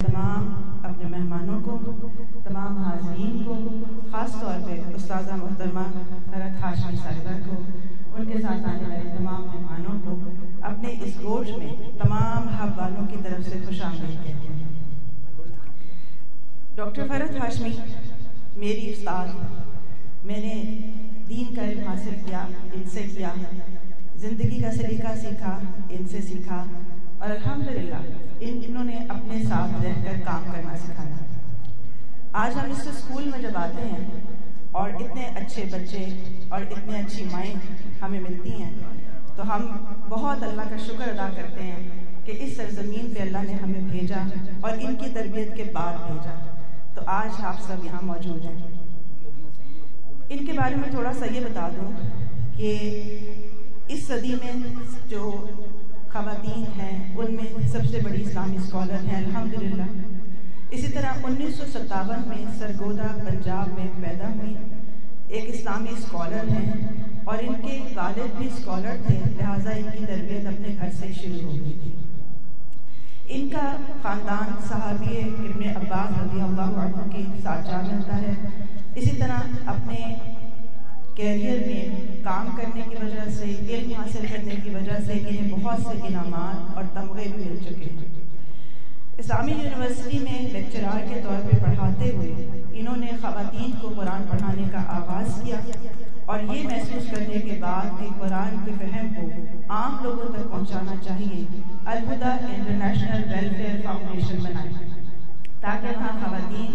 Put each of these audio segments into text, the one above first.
تمام اپنے مہمانوں کو، تمام حاضرین کو، خاص طور پہ استاذہ محترمہ حرت ہاشمی صاحبہ کو، ان کے ساتھ آنے والے تمام مہمانوں کو اپنے اس گوشت میں تمام حب والوں کی طرف سے خوش آمدید کہتے ہیں ڈاکٹر فرت ہاشمی میری استاد، میں نے دین کا علم حاصل کیا، ان سے کیا، زندگی کا سلیقہ سیکھا، ان سے سیکھا۔ اور الحمدللہ، ان انہوں نے اپنے ساتھ رہ کر کام کرنا سکھایا۔ آج ہم اس اسکول میں جب آتے ہیں اور اتنے اچھے بچے اور اتنے اچھی مائیں ہمیں ملتی ہیں، تو ہم بہت اللہ کا شکر ادا کرتے ہیں کہ اس سرزمین پہ اللہ نے ہمیں بھیجا اور ان کی تربیت کے بعد بھیجا۔ تو آج آپ سب یہاں موجود ہیں۔ ان کے بارے میں تھوڑا سا یہ بتا دوں کہ اس صدی میں جو خواتین ہیں، ان میں سب سے بڑی اسلامی اسکالر ہیں، الحمدللہ۔ اسی طرح انیس سو ستاون میں سرگودا پنجاب میں پیدا ہوئی، ایک اسلامی اسکالر ہیں اور ان کے والد بھی اسکالر تھے، لہٰذا ان کی تربیت اپنے گھر سے شروع ہو گئی تھی۔ ان کا خاندان صحابی ابن عباس رضی اللہ عنہ کے ساتھ جا ملتا ہے۔ اسی طرح اپنے کیریئر میں کام کرنے کی وجہ سے، علم حاصل کرنے کی وجہ سے انہیں بہت سے انعامات اور تمغے بھی مل چکے ہیں۔ اسلامی یونیورسٹی میں لیکچرار کے طور پہ پڑھاتے ہوئے انہوں نے خواتین کو قرآن پڑھانے کا آغاز کیا اور یہ محسوس کرنے کے بعد کہ قرآن کے فہم کو عام لوگوں تک پہنچانا چاہیے الہدا انٹرنیشنل ویلفیئر فاؤنڈیشن بنائی تاکہ وہاں خواتین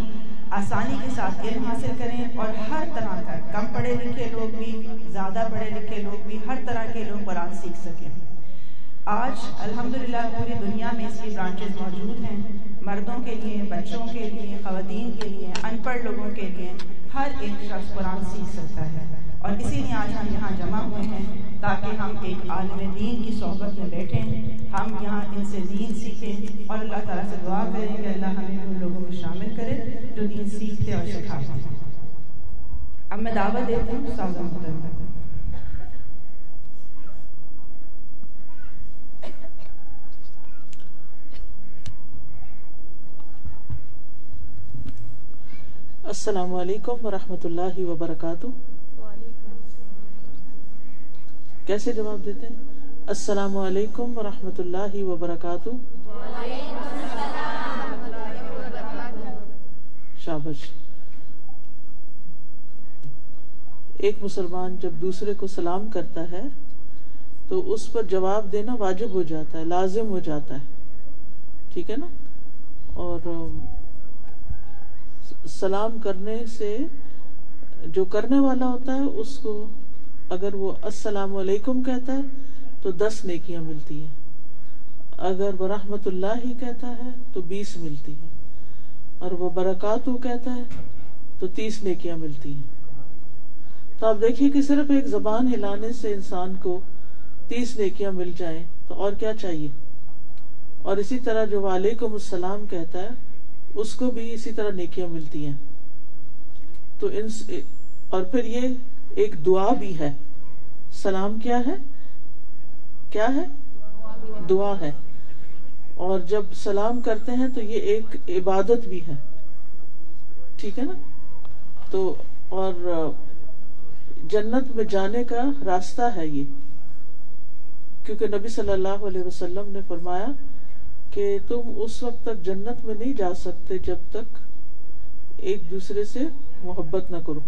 آسانی کے ساتھ علم حاصل کریں اور ہر طرح کا کم پڑھے لکھے لوگ بھی، زیادہ پڑھے لکھے لوگ بھی، ہر طرح کے لوگ قرآن سیکھ سکیں۔ آج الحمدللہ پوری دنیا میں اس کی برانچز موجود ہیں۔ مردوں کے لیے، بچوں کے لیے، خواتین کے لیے ان پڑھ لوگوں کے لیے ہر ایک شخص قرآن سیکھ سکتا ہے۔ اور اسی لیے آج ہم یہاں جمع ہوئے ہیں تاکہ ہم ایک عالم دین کی صحبت میں بیٹھیں، ہم یہاں ان سے دین سیکھیں اور اللہ تعالیٰ سے دعا کریں کہ اللہ ہمیں ان لوگوں میں شامل کرے جو دین سیکھتے اور سکھاتے ہیں۔ اب میں دعوت دیتا ہوں سازہ کو السلام علیکم ورحمۃ اللہ وبرکاتہ۔ کیسے جواب دیتے ہیں؟ السلام علیکم ورحمۃ اللہ وبرکاتہ۔ شابش۔ ایک مسلمان جب دوسرے کو سلام کرتا ہے، تو اس پر جواب دینا واجب ہو جاتا ہے، لازم ہو جاتا ہے۔ ٹھیک ہے نا؟ اور سلام کرنے سے جو کرنے والا ہوتا ہے، اس کو اگر وہ السلام علیکم کہتا ہے، تو دس نیکیاں ملتی ہیں۔ اگر وہ رحمت اللہ ہی کہتا ہے، تو بیس ملتی ہیں۔ اور وہ برکات کہتا ہے، تو تیس نیکیاں ملتی ہیں۔ تو آپ دیکھیے کہ صرف ایک زبان ہلانے سے انسان کو تیس نیکیاں مل جائیں، تو اور کیا چاہیے؟ اور اسی طرح جو وعلیکم السلام کہتا ہے، اس کو بھی اسی طرح نیکیاں ملتی ہیں۔ تو ان اور پھر یہ ایک دعا بھی ہے۔ سلام کیا ہے؟ کیا ہے؟ دعا ہے۔ اور جب سلام کرتے ہیں تو یہ ایک عبادت بھی ہے۔ ٹھیک ہے نا؟ تو اور جنت میں جانے کا راستہ ہے یہ۔ کیونکہ نبی صلی اللہ علیہ وسلم نے فرمایا کہ تم اس وقت تک جنت میں نہیں جا سکتے جب تک ایک دوسرے سے محبت نہ کرو۔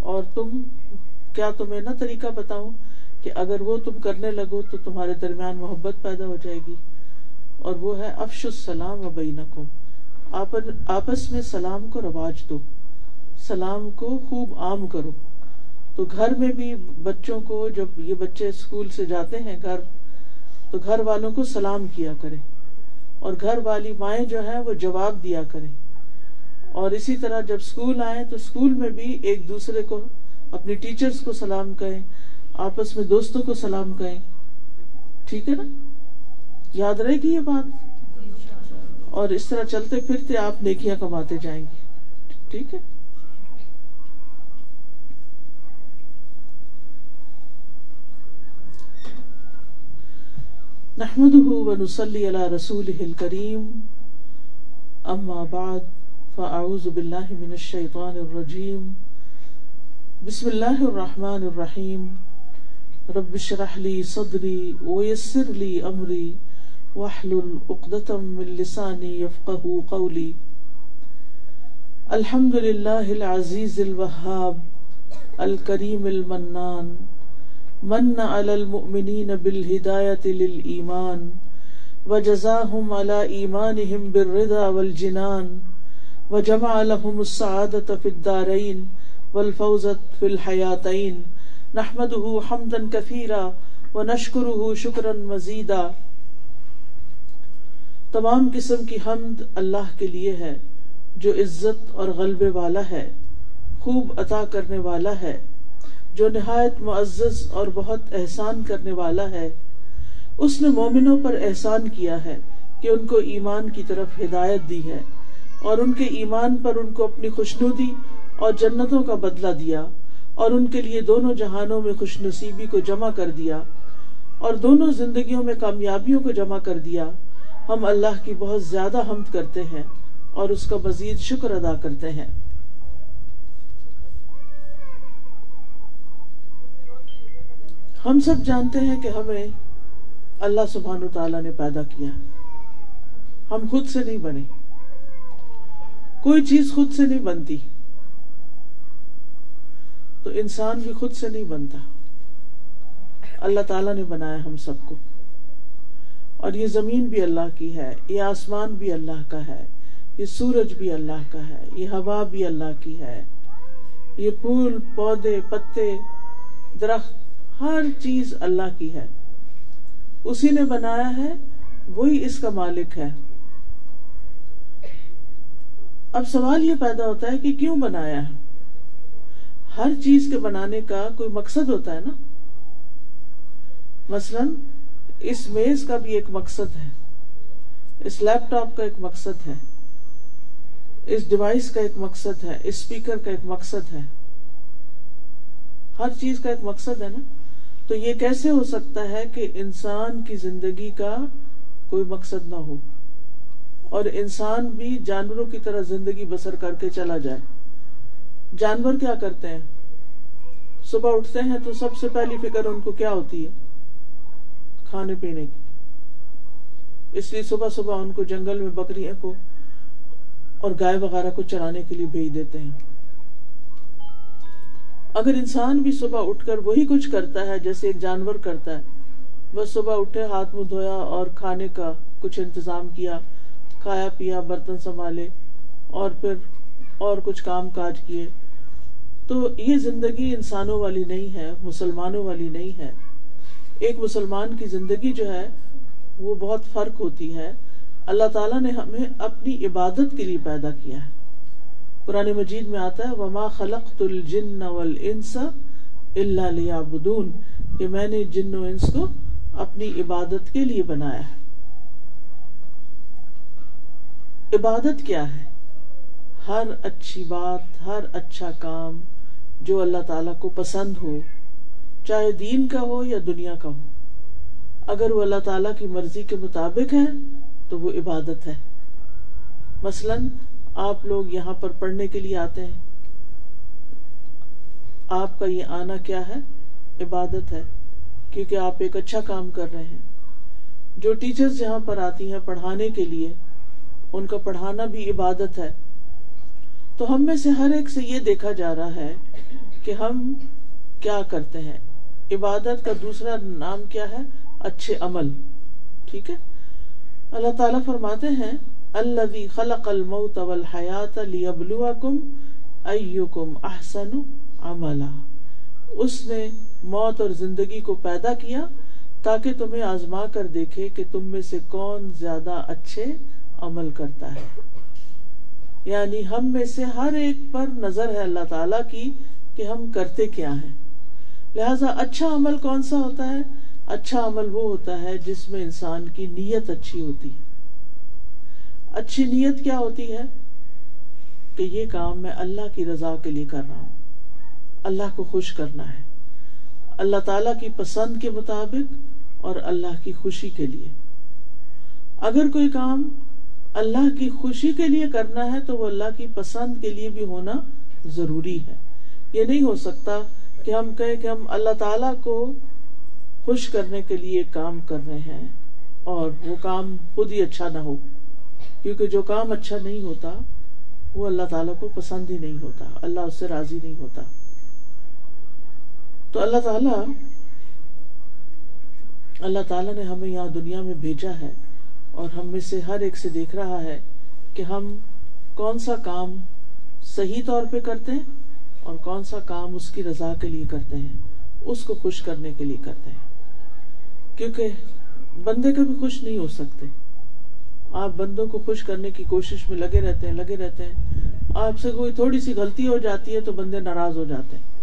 اور تم کیا تمہیں نہ طریقہ بتاؤں کہ اگر وہ تم کرنے لگو تو تمہارے درمیان محبت پیدا ہو جائے گی؟ اور وہ ہے افش السلام و بینکم۔ آپس میں سلام کو رواج دو۔ سلام کو خوب عام کرو۔ تو گھر میں بھی بچوں کو جب یہ بچے اسکول سے جاتے ہیں گھر، تو گھر والوں کو سلام کیا کرے اور گھر والی مائیں جو ہیں وہ جواب دیا کریں۔ اور اسی طرح جب اسکول آئے تو اسکول میں بھی ایک دوسرے کو اپنی ٹیچرز کو سلام کہیں، آپس میں دوستوں کو سلام کہیں۔ ٹھیک ہے نا؟ یاد رہے گی یہ بات؟ اور اس طرح چلتے پھرتے آپ نیکیاں کماتے جائیں گے ٹھیک ہے؟ نحمده ونصلي على رسوله الكريم أما بعد۔ فأعوذ بالله من الشيطان الرجيم بسم الله الرحمن الرحيم رب اشرح لي صدري ويسر لي أمري واحلل عقدة من لساني يفقه قولي الحمد لله العزيز الوهاب الكريم المنان من على المؤمنين بالهداية للإيمان وجزاهم على إيمانهم بالرضا والجنان وجمع لهم السعادة في الدارين والفوزة في الحياتين. نحمده حمدا كثيرا ونشكره شكرا مزيدا. تمام قسم کی حمد اللہ کے لیے ہے، جو عزت اور غلبے والا ہے، خوب عطا کرنے والا ہے، جو نہایت معزز اور بہت احسان کرنے والا ہے۔ اس نے مومنوں پر احسان کیا ہے کہ ان کو ایمان کی طرف ہدایت دی ہے۔ اور ان کے ایمان پر ان کو اپنی خوشنودی اور جنتوں کا بدلہ دیا اور ان کے لیے دونوں جہانوں میں خوش نصیبی کو جمع کر دیا اور دونوں زندگیوں میں کامیابیوں کو جمع کر دیا۔ ہم اللہ کی بہت زیادہ حمد کرتے ہیں اور اس کا مزید شکر ادا کرتے ہیں۔ ہم سب جانتے ہیں کہ ہمیں اللہ سبحان تعالیٰ نے پیدا کیا۔ ہم خود سے نہیں بنے۔ کوئی چیز خود سے نہیں بنتی۔ تو انسان بھی خود سے نہیں بنتا۔ اللہ تعالیٰ نے بنایا ہم سب کو۔ اور یہ زمین بھی اللہ کی ہے، یہ آسمان بھی اللہ کا ہے، یہ سورج بھی اللہ کا ہے، یہ ہوا بھی اللہ کی ہے۔ یہ پھول، پودے، پتے، درخت، ہر چیز اللہ کی ہے۔ اسی نے بنایا ہے، وہی اس کا مالک ہے۔ اب سوال یہ پیدا ہوتا ہے کہ کیوں بنایا ہے؟ ہر چیز کے بنانے کا کوئی مقصد ہوتا ہے نا؟ مثلا، اس میز کا بھی ایک مقصد ہے، اس لیپ ٹاپ کا ایک مقصد ہے، اس ڈیوائس کا ایک مقصد ہے اسپیکر کا ایک مقصد ہے۔ ہر چیز کا ایک مقصد ہے نا؟ تو یہ کیسے ہو سکتا ہے کہ انسان کی زندگی کا کوئی مقصد نہ ہو؟ اور انسان بھی جانوروں کی طرح زندگی بسر کر کے چلا جائے۔ جانور کیا کرتے ہیں؟ صبح اٹھتے ہیں تو سب سے پہلی فکر ان کو کیا ہوتی ہے؟ کھانے پینے کی۔ اس لیے صبح صبح ان کو جنگل میں بکریوں کو اور گائے وغیرہ کو چرانے کے لیے بھیج دیتے ہیں۔ اگر انسان بھی صبح اٹھ کر وہی کچھ کرتا ہے، جیسے ایک جانور کرتا ہے بس صبح اٹھے، ہاتھ منہ دھویا اور کھانے کا کچھ انتظام کیا کھایا پیا، برتن سنبھالے اور پھر اور کچھ کام کاج کیے۔ تو یہ زندگی انسانوں والی نہیں ہے، مسلمانوں والی نہیں ہے۔ ایک مسلمان کی زندگی جو ہے، وہ بہت فرق ہوتی ہے۔ اللہ تعالیٰ نے ہمیں اپنی عبادت کے لیے پیدا کیا ہے۔ قرآن مجید میں آتا ہے، وما خلق الجن والانس الا لیعبدون کہ میں نے جن و انس کو اپنی عبادت کے لیے بنایا ہے۔ عبادت کیا ہے؟ ہر اچھی بات، ہر اچھا کام جو اللہ تعالی کو پسند ہو، چاہے دین کا ہو یا دنیا کا ہو، اگر وہ اللہ تعالی کی مرضی کے مطابق ہے تو وہ عبادت ہے۔ مثلاً آپ لوگ یہاں پر پڑھنے کے لیے آتے ہیں۔ آپ کا یہ آنا کیا ہے؟ عبادت ہے، کیونکہ آپ ایک اچھا کام کر رہے ہیں۔ جو ٹیچرز یہاں پر آتی ہیں پڑھانے کے لیے ان کا پڑھانا بھی عبادت ہے۔ تو ہم میں سے ہر ایک سے یہ دیکھا جا رہا ہے کہ ہم کیا کرتے ہیں۔ عبادت کا دوسرا نام کیا ہے؟ اچھے عمل۔ ٹھیک ہے؟ اللہ تعالیٰ فرماتے ہیں الذي خلق الموت والحیات لیبلوکم ایکم احسن عملا۔ اس نے موت اور زندگی کو پیدا کیا تاکہ تمہیں آزما کر دیکھے کہ تم میں سے کون زیادہ اچھے عمل کرتا ہے۔ یعنی ہم میں سے ہر ایک پر نظر ہے اللہ تعالی کی کہ ہم کرتے کیا ہیں۔ لہذا اچھا عمل کون سا ہوتا ہے؟ اچھا عمل وہ ہوتا ہے جس میں انسان کی نیت اچھی ہوتی ہے۔ اچھی نیت کیا ہوتی ہے؟ کہ یہ کام میں اللہ کی رضا کے لیے کر رہا ہوں۔ اللہ کو خوش کرنا ہے۔ اللہ تعالی کی پسند کے مطابق اور اللہ کی خوشی کے لیے۔ اگر کوئی کام اللہ کی خوشی کے لیے کرنا ہے تو وہ اللہ کی پسند کے لیے بھی ہونا ضروری ہے۔ یہ نہیں ہو سکتا کہ ہم کہیں کہ ہم اللہ تعالی کو خوش کرنے کے لیے کام کر رہے ہیں اور وہ کام خود ہی اچھا نہ ہو۔ کیونکہ جو کام اچھا نہیں ہوتا، وہ اللہ تعالیٰ کو پسند ہی نہیں ہوتا، اللہ اس سے راضی نہیں ہوتا۔ تو اللہ تعالیٰ اللہ تعالیٰ نے ہمیں یہاں دنیا میں بھیجا ہے۔ اور ہم میں سے ہر ایک سے دیکھ رہا ہے کہ ہم کون سا کام صحیح طور پہ کرتے ہیں اور کون سا کام اس کی رضا کے لیے کرتے ہیں، اس کو خوش کرنے کے لیے کرتے ہیں۔ کیونکہ بندے کبھی خوش نہیں ہو سکتے۔ آپ بندوں کو خوش کرنے کی کوشش میں لگے رہتے ہیں، لگے رہتے ہیں۔ آپ سے کوئی تھوڑی سی غلطی ہو جاتی ہے تو بندے ناراض ہو جاتے ہیں۔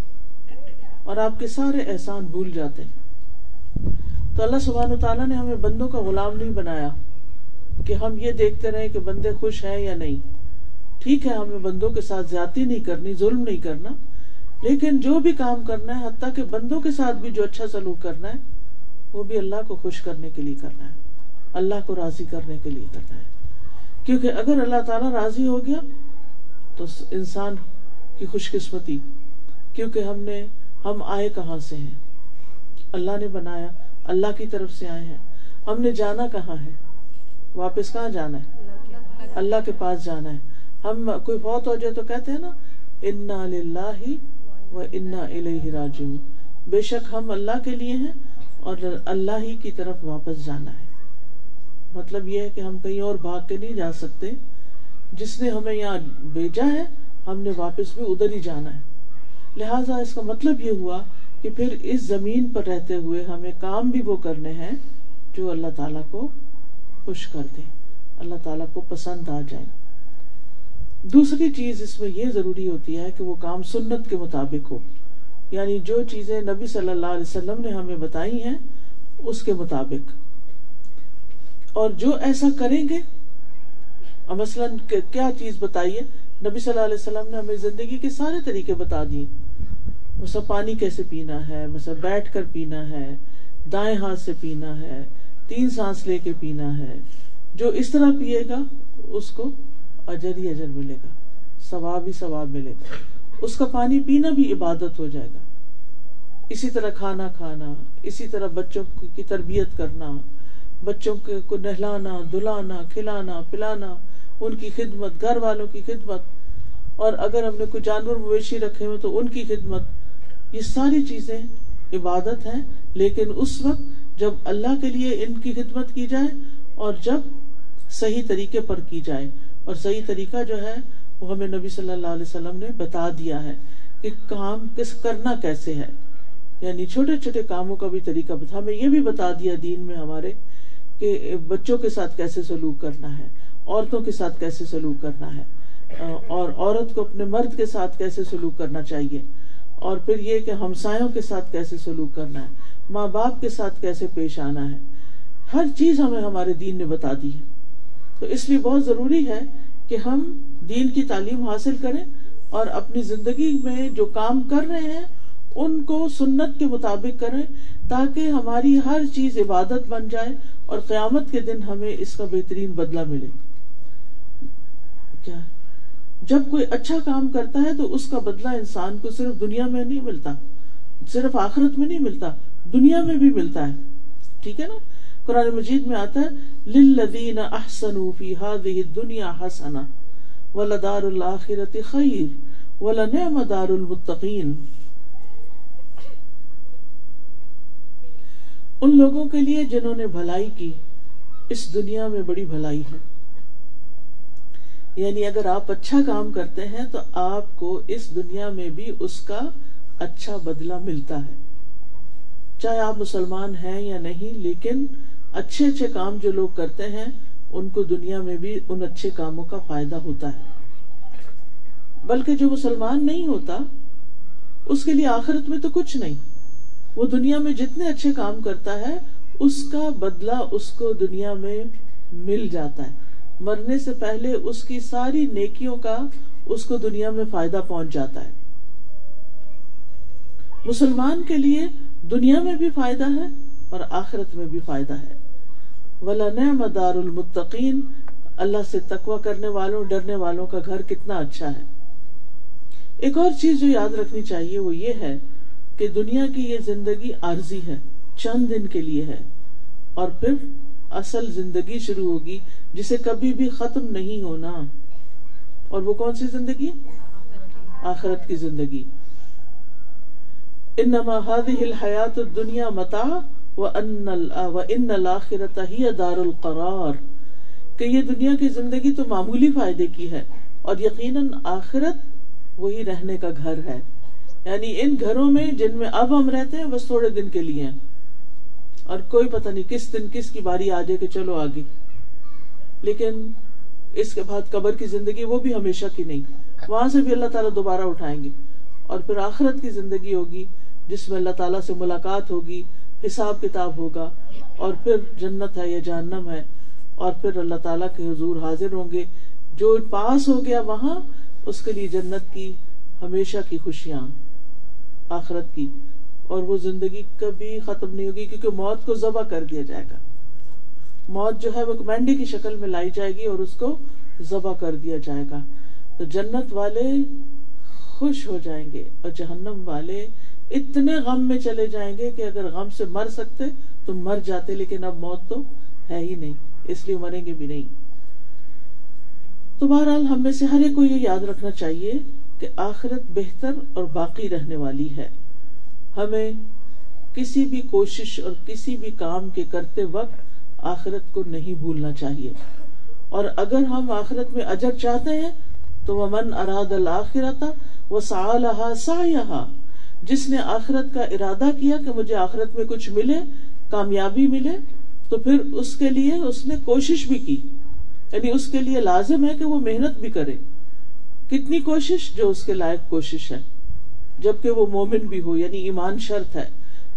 اور آپ کے سارے احسان بھول جاتے ہیں۔ تو اللہ سبحانہ و تعالیٰ نے ہمیں بندوں کا غلام نہیں بنایا۔ کہ ہم یہ دیکھتے رہے کہ بندے خوش ہیں یا نہیں۔ ٹھیک ہے، ہمیں بندوں کے ساتھ زیادتی نہیں کرنی، ظلم نہیں کرنا، لیکن جو بھی کام کرنا ہے، حتیٰ کہ بندوں کے ساتھ بھی جو اچھا سلوک کرنا ہے، وہ بھی اللہ کو خوش کرنے کے لیے کرنا ہے، اللہ کو راضی کرنے کے لیے کرنا ہے۔ کیونکہ اگر اللہ تعالیٰ راضی ہو گیا، تو انسان کی خوش قسمتی کیونکہ ہم نے، ہم آئے کہاں سے ہیں؟ اللہ نے بنایا، اللہ کی طرف سے آئے ہیں۔ ہم نے جانا کہاں ہے؟ واپس کہاں جانا ہے؟ اللہ کے پاس جانا ہے۔ ہم کوئی فوت ہو جائے تو کہتے ہیں نا، انا للہ و انا الیہ راجعون۔ بے شک ہم اللہ کے لیے ہیں اور اللہ ہی کی طرف واپس جانا ہے۔ مطلب یہ ہے کہ ہم کہیں اور بھاگ کے نہیں جا سکتے۔ جس نے ہمیں یہاں بھیجا ہے، ہم نے واپس بھی ادھر ہی جانا ہے۔ لہذا اس کا مطلب یہ ہوا کہ پھر اس زمین پر رہتے ہوئے ہمیں کام بھی وہ کرنے ہیں جو اللہ تعالیٰ کو خوش کر دیں۔ اللہ تعالیٰ کو پسند آ جائیں۔ دوسری چیز اس میں یہ ضروری ہوتی ہے کہ وہ کام سنت کے مطابق ہو۔ یعنی جو چیزیں نبی صلی اللہ علیہ وسلم نے ہمیں بتائی ہیں، اس کے مطابق۔ اور جو ایسا کریں گے مثلاً کیا چیز بتائیے؟ نبی صلی اللہ علیہ وسلم نے ہمیں زندگی کے سارے طریقے بتا دیے۔ مثلا پانی کیسے پینا ہے؟ مثلا بیٹھ کر پینا ہے، دائیں ہاتھ سے پینا ہے تین سانس لے کے پینا ہے۔ جو اس طرح پیے گا، اس کو اجر ہی اجر ملے گا۔ ثواب ہی ثواب ملے گا۔ اس کا پانی پینا بھی عبادت ہو جائے گا۔ اسی طرح کھانا کھانا، اسی طرح بچوں کی تربیت کرنا، بچوں کو نہلانا دلانا کھلانا، پلانا، ان کی خدمت، گھر والوں کی خدمت۔ اور اگر ہم نے کوئی جانور مویشی رکھے ہوئے تو ان کی خدمت۔ یہ ساری چیزیں عبادت ہیں، لیکن اس وقت جب اللہ کے لیے ان کی خدمت کی جائے اور جب صحیح طریقے پر کی جائے اور صحیح طریقہ جو ہے وہ ہمیں نبی صلی اللہ علیہ وسلم نے بتا دیا ہے کہ کام کس کرنا کیسے ہے۔ یعنی چھوٹے چھوٹے کاموں کا بھی طریقہ بتا ہمیں یہ بھی بتا دیا دین میں ہمارے کہ بچوں کے ساتھ کیسے سلوک کرنا ہے، عورتوں کے ساتھ کیسے سلوک کرنا ہے، اور عورت کو اپنے مرد کے ساتھ کیسے سلوک کرنا چاہیے، اور پھر یہ کہ ہمسایوں کے ساتھ کیسے سلوک کرنا ہے۔ ماں باپ کے ساتھ کیسے پیش آنا ہے؟ ہر چیز ہمیں ہمارے دین نے بتا دی ہے۔ تو اس لیے بہت ضروری ہے کہ ہم دین کی تعلیم حاصل کریں اور اپنی زندگی میں جو کام کر رہے ہیں، ان کو سنت کے مطابق کریں تاکہ ہماری ہر چیز عبادت بن جائے اور قیامت کے دن ہمیں اس کا بہترین بدلہ ملے۔ کیا؟ جب کوئی اچھا کام کرتا ہے تو اس کا بدلہ انسان کو صرف دنیا میں نہیں ملتا، صرف آخرت میں نہیں ملتا دنیا میں بھی ملتا ہے۔ ٹھیک ہے نا؟ قرآن مجید میں آتا ہے للذین احسنوا فی هذه الدنیا حسنہ ولدار الاخرت خیر ولنعم دار المتقین ان لوگوں کے لیے جنہوں نے بھلائی کی، اس دنیا میں بڑی بھلائی ہے۔ یعنی اگر آپ اچھا کام کرتے ہیں تو آپ کو اس دنیا میں بھی اس کا اچھا بدلہ ملتا ہے۔ چاہے آپ مسلمان ہیں یا نہیں، لیکن اچھے اچھے کام جو لوگ کرتے ہیں، ان کو دنیا میں بھی ان اچھے کاموں کا فائدہ ہوتا ہے۔ بلکہ جو مسلمان نہیں ہوتا، اس کے لیے آخرت میں تو کچھ نہیں۔ وہ دنیا میں جتنے اچھے کام کرتا ہے، اس کا بدلہ اس کو دنیا میں مل جاتا ہے۔ مرنے سے پہلے اس کی ساری نیکیوں کا اس کو دنیا میں فائدہ پہنچ جاتا ہے۔ مسلمان کے لیے دنیا میں بھی فائدہ ہے اور آخرت میں بھی فائدہ ہے۔ ولا نعم دار المتقین اللہ سے تقوی کرنے والوں، ڈرنے والوں کا گھر کتنا اچھا ہے۔ ایک اور چیز جو یاد رکھنی چاہیے وہ یہ ہے کہ دنیا کی یہ زندگی عارضی ہے، چند دن کے لیے ہے۔ اور پھر اصل زندگی شروع ہوگی جسے کبھی بھی ختم نہیں ہونا۔ اور وہ کون سی زندگی؟ آخرت کی زندگی۔ انما هذه الحیات الدنیا متاع وان الاخرت ہی دار القرار، کہ یہ دنیا کی زندگی تو معمولی فائدے کی ہے اور یقیناً آخرت وہی رہنے کا گھر ہے۔ یعنی ان گھروں میں جن میں اب ہم رہتے ہیں، بس تھوڑے دن کے لیے ہیں۔ اور کوئی پتہ نہیں کس دن کس کی باری آ جائے کہ چلو آگے۔ لیکن اس کے بعد قبر کی زندگی وہ بھی ہمیشہ کی نہیں۔ وہاں سے بھی اللہ تعالیٰ دوبارہ اٹھائیں گے۔ اور پھر آخرت کی زندگی ہوگی۔ جس میں اللہ تعالیٰ سے ملاقات ہوگی، حساب کتاب ہوگا، اور پھر جنت ہے یا جہنم ہے، اور پھر اللہ تعالیٰ کے حضور حاضر ہوں گے۔ جو پاس ہو گیا وہاں، اس کے لیے جنت کی ہمیشہ کی خوشیاں، آخرت کی۔ اور وہ زندگی کبھی ختم نہیں ہوگی، کیونکہ موت کو ذبح کر دیا جائے گا۔ موت جو ہے، وہ مینڈی کی شکل میں لائی جائے گی اور اس کو ذبح کر دیا جائے گا۔ تو جنت والے خوش ہو جائیں گے اور جہنم والے اتنے غم میں چلے جائیں گے کہ اگر غم سے مر سکتے تو مر جاتے، لیکن اب موت تو ہے ہی نہیں، اس لیے مریں گے بھی نہیں۔ تو بہرحال ہم میں سے ہر ایک کو یہ یاد رکھنا چاہیے کہ آخرت بہتر اور باقی رہنے والی ہے۔ ہمیں کسی بھی کوشش اور کسی بھی کام کے کرتے وقت آخرت کو نہیں بھولنا چاہیے۔ اور اگر ہم آخرت میں اجر چاہتے ہیں تو وہ من اراد الآخرت وہ سا سا جس نے آخرت کا ارادہ کیا کہ مجھے آخرت میں کچھ ملے، کامیابی ملے، تو پھر اس کے لیے اس نے کوشش بھی کی۔ یعنی اس کے لیے لازم ہے کہ وہ محنت بھی کرے۔ کتنی کوشش؟ جو اس کے لائق کوشش ہے۔ جبکہ وہ مومن بھی ہو یعنی ایمان شرط ہے۔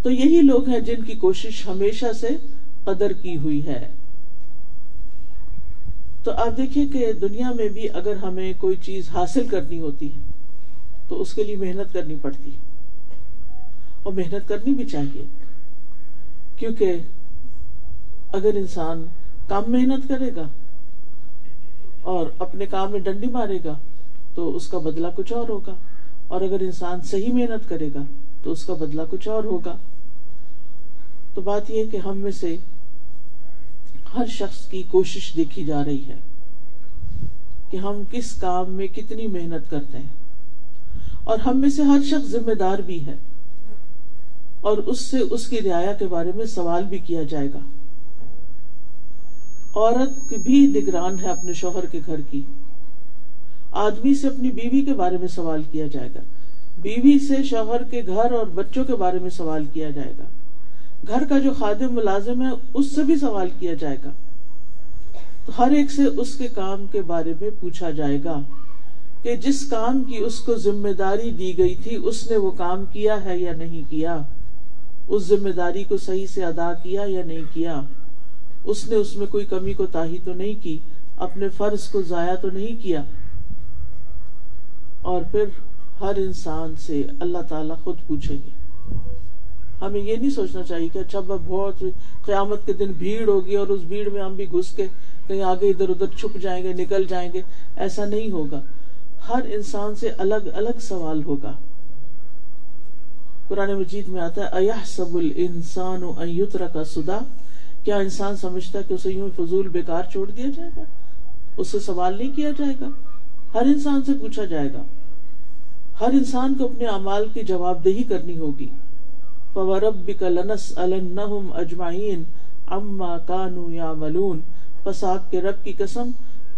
تو یہی لوگ ہیں جن کی کوشش ہمیشہ سے قدر کی ہوئی ہے۔ تو آپ دیکھیے کہ دنیا میں بھی اگر ہمیں کوئی چیز حاصل کرنی ہوتی ہے، تو اس کے لیے محنت کرنی پڑتی اور محنت کرنی بھی چاہیے۔ کیونکہ اگر انسان کم محنت کرے گا اور اپنے کام میں ڈنڈی مارے گا تو اس کا بدلہ کچھ اور ہوگا۔ اور اگر انسان صحیح محنت کرے گا تو اس کا بدلہ کچھ اور ہوگا۔ تو بات یہ کہ ہم میں سے ہر شخص کی کوشش دیکھی جا رہی ہے کہ ہم کس کام میں کتنی محنت کرتے ہیں۔ اور ہم میں سے ہر شخص ذمہ دار بھی ہے۔ اور اس سے اس کی رعایا کے بارے میں سوال بھی کیا جائے گا۔ عورت بھی نگران ہے اپنے شوہر کے گھر کی۔ آدمی سے اپنی بیوی کے بارے میں سوال کیا جائے گا۔ بیوی سے شوہر کے گھر اور بچوں کے بارے میں سوال کیا جائے گا۔ گھر کا جو خادم ملازم ہے، اس سے بھی سوال کیا جائے گا۔ تو ہر ایک سے اس کے کام کے بارے میں پوچھا جائے گا کہ جس کام کی اس کو ذمہ داری دی گئی تھی، اس نے وہ کام کیا ہے یا نہیں کیا؟ اس ذمہ داری کو صحیح سے ادا کیا یا نہیں کیا؟ اس نے اس میں کوئی کمی کو تاہی تو نہیں کی؟ اپنے فرض کو ضائع تو نہیں کیا؟ اور پھر ہر انسان سے اللہ تعالیٰ خود پوچھیں گے۔ ہمیں یہ نہیں سوچنا چاہیے کہ اچھا بہت قیامت کے دن بھیڑ ہوگی اور اس بھیڑ میں ہم بھی گھس کے کہیں آگے ادھر ادھر چھپ جائیں گے، نکل جائیں گے۔ ایسا نہیں ہوگا۔ ہر انسان سے الگ الگ سوال ہوگا۔ قرآن مجید میں آتا ہے سب السان کا سدا؟ کیا انسان سمجھتا ہے کہ اسے یوں فضول بیکار چھوڑ دیا جائے گا؟ اس سے سوال نہیں کیا جائے گا؟ ہر انسان سے پوچھا جائے گا۔ ہر انسان کو اپنے اعمال کی جواب دہی کرنی ہوگی۔ اجمعین اما کانو یا ملون پس آپ کے رب کی قسم،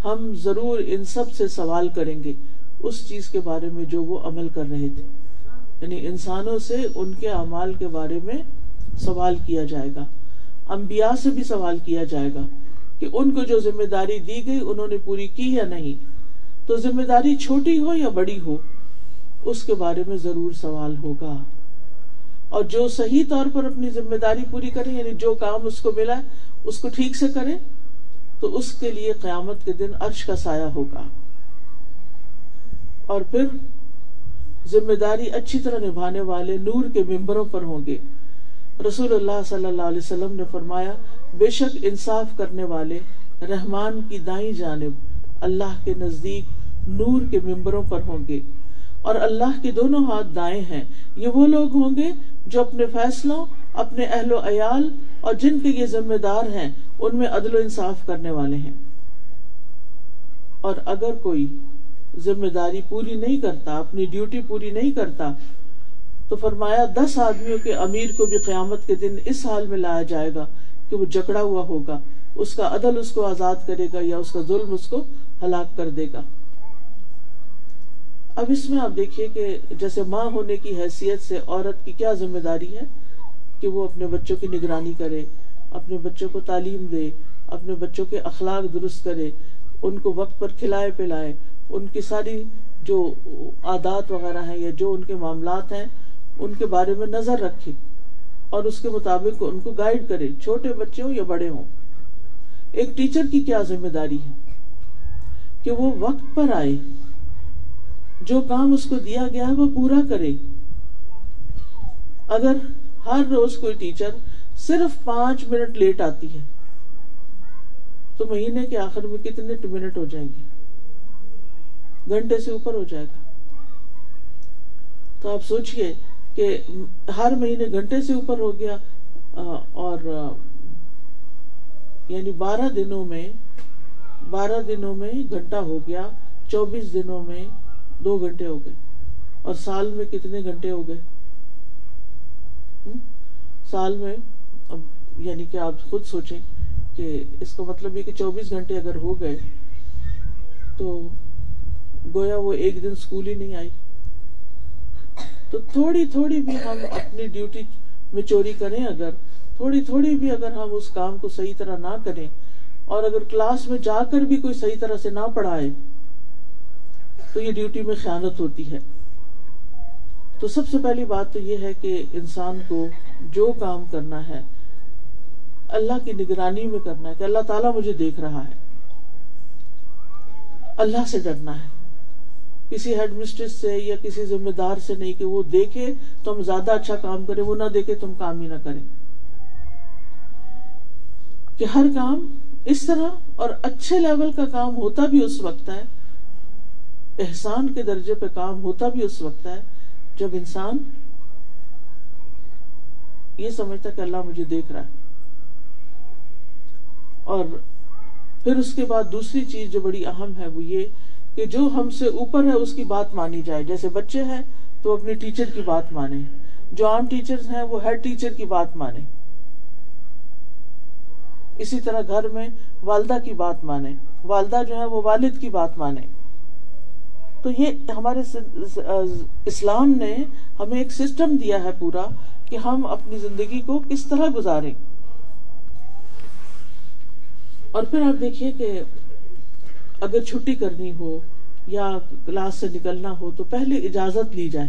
ہم ضرور ان سب سے سوال کریں گے۔ اس چیز کے بارے میں جو وہ عمل کر رہے تھے۔ یعنی انسانوں سے ان کے اعمال کے بارے میں سوال کیا جائے گا۔ انبیاء سے بھی سوال کیا جائے گا کہ ان کو جو ذمہ داری دی گئی، انہوں نے پوری کی یا نہیں؟ تو ذمہ داری چھوٹی ہو یا بڑی ہو، اس کے بارے میں ضرور سوال ہوگا۔ اور جو صحیح طور پر اپنی ذمہ داری پوری کرے یعنی جو کام اس کو ملا اس کو ٹھیک سے کرے تو اس کے لیے قیامت کے دن عرش کا سایہ ہوگا۔ اور پھر ذمہ داری اچھی طرح نبھانے والے نور کے ممبروں پر ہوں گے۔ رسول اللہ صلی اللہ علیہ وسلم نے فرمایا، بے شک انصاف کرنے والے رحمان کی دائیں جانب اللہ کے نزدیک نور کے ممبروں پر ہوں گے۔ اور اللہ کے دونوں ہاتھ دائیں ہیں۔ یہ وہ لوگ ہوں گے جو اپنے فیصلوں، اپنے اہل و عیال اور جن کے یہ ذمہ دار ہیں، ان میں عدل و انصاف کرنے والے ہیں۔ اور اگر کوئی ذمہ داری پوری نہیں کرتا، اپنی ڈیوٹی پوری نہیں کرتا، تو فرمایا دس آدمیوں کے امیر کو بھی قیامت کے دن اس حال میں لایا جائے گا کہ وہ جکڑا ہوا ہوگا۔ اس کا عدل اس کو آزاد کرے گا یا اس کا ظلم اس کو ہلاک کر دے گا۔ اب اس میں آپ دیکھیے کہ جیسے ماں ہونے کی حیثیت سے عورت کی کیا ذمہ داری ہے؟ کہ وہ اپنے بچوں کی نگرانی کرے، اپنے بچوں کو تعلیم دے، اپنے بچوں کے اخلاق درست کرے، ان کو وقت پر کھلائے پلائے۔ ان کی ساری جو عادات وغیرہ ہیں یا جو ان کے معاملات ہیں، ان کے بارے میں نظر رکھے اور اس کے مطابق ان کو گائیڈ کرے چھوٹے بچے ہوں یا بڑے ہوں۔ ایک ٹیچر کی کیا ذمہ داری ہے؟ کہ وہ وقت پر آئے، جو کام اس کو دیا گیا ہے وہ پورا کرے۔ اگر ہر روز کوئی ٹیچر صرف پانچ منٹ لیٹ آتی ہے، تو مہینے کے آخر میں کتنے منٹ ہو جائیں گے؟ گھنٹے سے اوپر ہو جائے گا۔ تو آپ سوچئے کہ ہر مہینے گھنٹے سے اوپر ہو گیا اور یعنی بارہ دنوں میں، بارہ دنوں میں گھنٹہ ہو گیا، چوبیس دنوں میں دو گھنٹے ہو گئے۔ اور سال میں کتنے گھنٹے ہو گئے؟ سال میں یعنی کہ آپ خود سوچیں کہ اس کا مطلب یہ کہ چوبیس گھنٹے اگر ہو گئے تو گویا وہ ایک دن اسکول ہی نہیں آئی۔ تو تھوڑی تھوڑی بھی ہم اپنی ڈیوٹی میں چوری کریں، اگر تھوڑی تھوڑی بھی اگر ہم اس کام کو صحیح طرح نہ کریں، اور اگر کلاس میں جا کر بھی کوئی صحیح طرح سے نہ پڑھائے، تو یہ ڈیوٹی میں خیانت ہوتی ہے۔ تو سب سے پہلی بات تو یہ ہے کہ انسان کو جو کام کرنا ہے، اللہ کی نگرانی میں کرنا ہے کہ اللہ تعالیٰ مجھے دیکھ رہا ہے۔ اللہ سے ڈرنا ہے۔ کسی ہیڈ مسٹریس سے یا کسی ذمہ دار سے نہیں کہ وہ دیکھے تو ہم زیادہ اچھا کام کریں، وہ نہ دیکھے تو ہم کام ہی نہ کریں۔ کہ ہر کام اس طرح اور اچھے لیول کا کام ہوتا بھی اس وقت ہے، احسان کے درجے پہ کام ہوتا بھی اس وقت ہے، جب انسان یہ سمجھتا کہ اللہ مجھے دیکھ رہا ہے۔ اور پھر اس کے بعد دوسری چیز جو بڑی اہم ہے وہ یہ کہ جو ہم سے اوپر ہے اس کی بات مانی جائے۔ جیسے بچے ہیں تو اپنے ٹیچر کی بات مانے۔ جو عام ٹیچر ہیں وہ ہیڈ ٹیچر کی بات مانے۔ اسی طرح گھر میں والدہ کی بات مانے۔ والدہ جو ہے وہ والد کی بات مانے۔ تو یہ ہمارے اسلام نے ہمیں ایک سسٹم دیا ہے پورا کہ ہم اپنی زندگی کو کس طرح گزاریں۔ اور پھر آپ دیکھیے کہ اگر چھٹی کرنی ہو یا کلاس سے نکلنا ہو تو پہلے اجازت لی جائے۔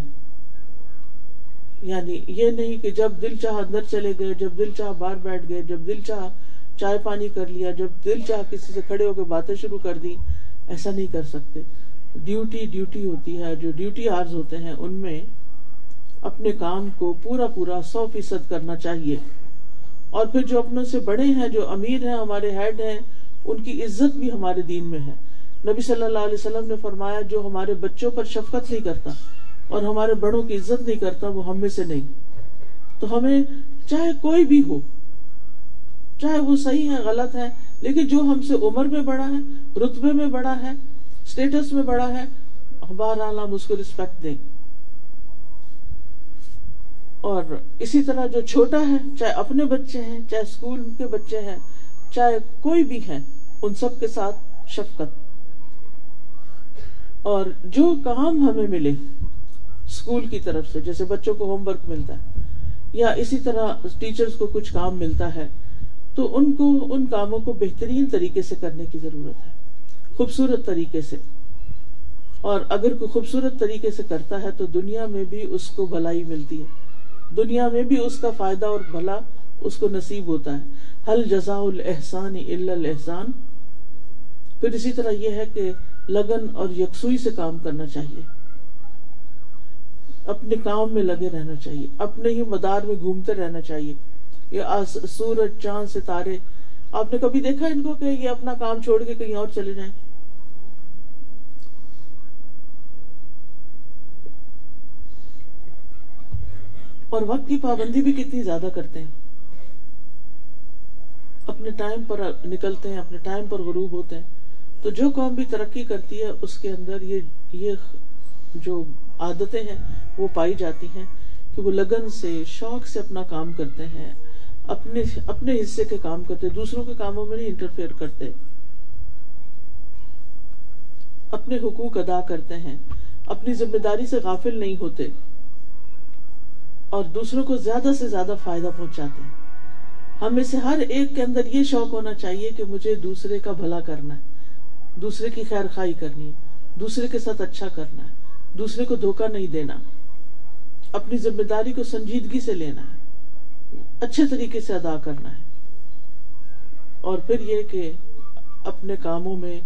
یعنی یہ نہیں کہ جب دل چاہ اندر چلے گئے، جب دل چاہ باہر بیٹھ گئے، جب دل چاہ چائے پانی کر لیا، جب دل چاہ کسی سے کھڑے ہو کے باتیں شروع کر دی ایسا نہیں کر سکتے۔ ڈیوٹی ڈیوٹی ہوتی ہے، جو ڈیوٹی آرز ہوتے ہیں، ان میں اپنے کام کو پورا پورا سو فیصد کرنا چاہیے۔ اور پھر جو اپنے سے بڑے ہیں، جو امیر ہیں، ہمارے ہیڈ ہیں ان کی عزت بھی ہمارے دین میں ہے۔ نبی صلی اللہ علیہ وسلم نے فرمایا، جو ہمارے بچوں پر شفقت نہیں کرتا اور ہمارے بڑوں کی عزت نہیں کرتا، وہ ہم میں سے نہیں۔ تو ہمیں چاہے کوئی بھی ہو، چاہے وہ صحیح ہے، غلط ہے، لیکن جو ہم سے عمر میں بڑا ہے، رتبے میں بڑا ہے اسٹیٹس میں بڑا ہے بہرحال ہم اس کو رسپیکٹ دیں اور اسی طرح جو چھوٹا ہے، چاہے اپنے بچے ہیں، چاہے اسکول کے بچے ہیں چاہے کوئی بھی ہے ان سب کے ساتھ شفقت۔ اور جو کام ہمیں ملے اسکول کی طرف سے، جیسے بچوں کو ہوم ورک ملتا ہے، یا اسی طرح ٹیچرز کو کچھ کام ملتا ہے، تو ان کو، ان کاموں کو بہترین طریقے سے کرنے کی ضرورت ہے، خوبصورت طریقے سے۔ اور اگر کوئی خوبصورت طریقے سے کرتا ہے، تو دنیا میں بھی اس کو بھلائی ملتی ہے۔ دنیا میں بھی اس کا فائدہ اور بھلا اس کو نصیب ہوتا ہے۔ حل جزا الحسان الحسان پھر اسی طرح یہ ہے کہ لگن اور یکسوئی سے کام کرنا چاہیے۔ اپنے کام میں لگے رہنا چاہیے۔ اپنے ہی مدار میں گھومتے رہنا چاہیے۔ یہ سورج، چاند، ستارے۔ آپ نے کبھی دیکھا ان کو کہ یہ اپنا کام چھوڑ کے کہیں اور چلے جائیں؟ اور وقت کی پابندی بھی کتنی زیادہ کرتے ہیں۔ اپنے ٹائم پر نکلتے ہیں، اپنے ٹائم پر غروب ہوتے ہیں۔ تو جو قوم بھی ترقی کرتی ہے، اس کے اندر یہ یہ جو عادتیں ہیں، وہ پائی جاتی ہیں کہ وہ لگن سے، شوق سے اپنا کام کرتے ہیں، اپنے اپنے حصے کے کام کرتے دوسروں کے کاموں میں نہیں انٹرفیئر کرتے۔ اپنے حقوق ادا کرتے ہیں، اپنی ذمہ داری سے غافل نہیں ہوتے اور دوسروں کو زیادہ سے زیادہ فائدہ پہنچاتے ہیں۔ ہمیں سے ہر ایک کے اندر یہ شوق ہونا چاہیے کہ مجھے دوسرے کا بھلا کرنا ہے۔ دوسرے کی خیر خائی کرنی ہے۔ دوسرے کے ساتھ اچھا کرنا ہے۔ دوسرے کو دھوکہ نہیں دینا۔ اپنی ذمہ داری کو سنجیدگی سے لینا ہے۔ اچھے طریقے سے ادا کرنا ہے۔ اور پھر یہ کہ اپنے کاموں میں،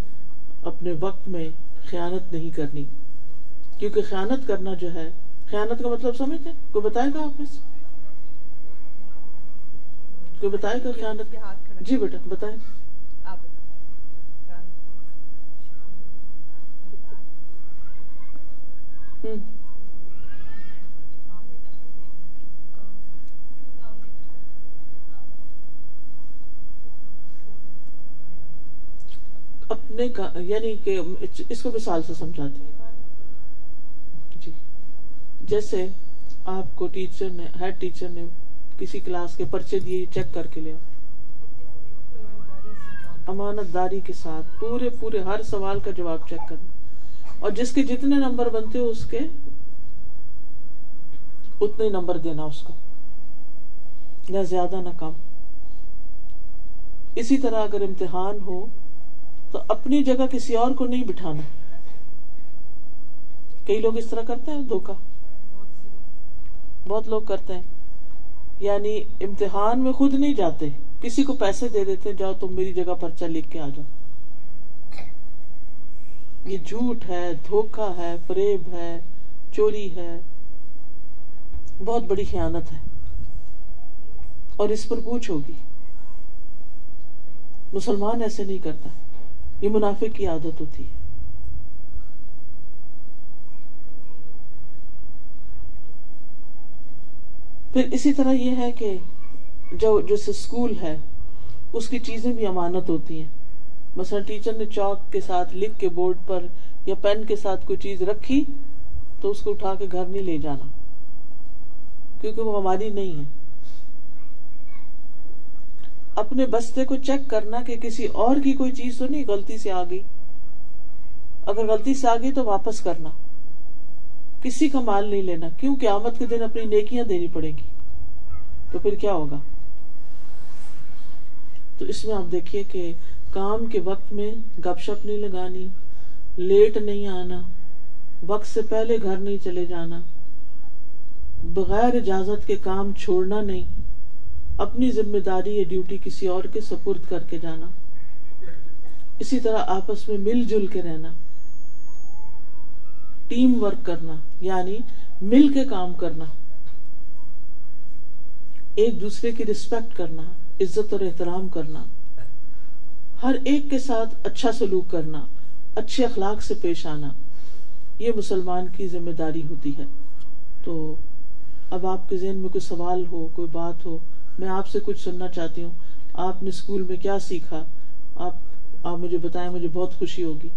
اپنے وقت میں خیانت نہیں کرنی۔ کیونکہ خیانت کرنا جو ہے، خیانت کا مطلب سمجھتے کوئی بتائے گا آپ میں سے کوئی بتائے گا خیانت جی بیٹا، بتائیں۔ اپنے کا یعنی کہ اس کو مثال سے سمجھاتی جی۔ جیسے آپ کو ٹیچر نے ہیڈ ٹیچر نے کسی کلاس کے پرچے دیے، چیک کر کے لیا امانت داری کے ساتھ پورے پورے ہر سوال کا جواب چیک کرنا۔ اور جس کے جتنے نمبر بنتے ہو، اس کے اتنے نمبر دینا اس کو۔ نہ زیادہ، نہ کم۔ اسی طرح اگر امتحان ہو، تو اپنی جگہ کسی اور کو نہیں بٹھانا۔ کئی لوگ اس طرح کرتے ہیں دھوکا بہت لوگ کرتے ہیں۔ یعنی امتحان میں خود نہیں جاتے، کسی کو پیسے دے دیتے، جاؤ تم میری جگہ پرچہ لکھ کے آ جاؤ۔ یہ جھوٹ ہے دھوکا ہے، فریب ہے، چوری ہے۔ بہت بڑی خیانت ہے۔ اور اس پر پوچھ ہوگی، مسلمان ایسے نہیں کرتا۔ یہ منافق کی عادت ہوتی ہے۔ پھر اسی طرح یہ ہے کہ جو جیسے اسکول ہے، اس کی چیزیں بھی امانت ہوتی ہیں۔ مثلا ٹیچر نے چوک کے ساتھ لکھ کے بورڈ پر یا پین کے ساتھ کوئی چیز رکھی تو اس کو اٹھا کے گھر نہیں لے جانا۔ کیونکہ وہ ہماری نہیں ہے۔ اپنے بستے کو چیک کرنا کہ کسی اور کی کوئی چیز تو نہیں، غلطی سے آ گئی اگر غلطی سے آ گئی تو واپس کرنا۔ کسی کا مال نہیں لینا، کیوں قیامت کے دن اپنی نیکیاں دینی پڑے گی؟ تو پھر کیا ہوگا؟ تو اس میں آپ دیکھیے کہ کام کے وقت میں گپ شپ نہیں لگانی، لیٹ نہیں آنا، وقت سے پہلے گھر نہیں چلے جانا، بغیر اجازت کے کام چھوڑنا نہیں، اپنی ذمہ داری یا ڈیوٹی کسی اور کے سپرد کر کے جانا، اسی طرح آپس میں مل جل کے رہنا۔ ٹیم ورک کرنا یعنی مل کے کام کرنا، ایک دوسرے کی رسپیکٹ کرنا، عزت اور احترام کرنا، ہر ایک کے ساتھ اچھا سلوک کرنا، اچھے اخلاق سے پیش آنا، یہ مسلمان کی ذمہ داری ہوتی ہے۔ تو اب آپ کے ذہن میں کوئی سوال ہو، کوئی بات ہو، میں آپ سے کچھ سننا چاہتی ہوں۔ آپ نے اسکول میں کیا سیکھا؟ آپ آپ مجھے بتائیں، مجھے بہت خوشی ہوگی۔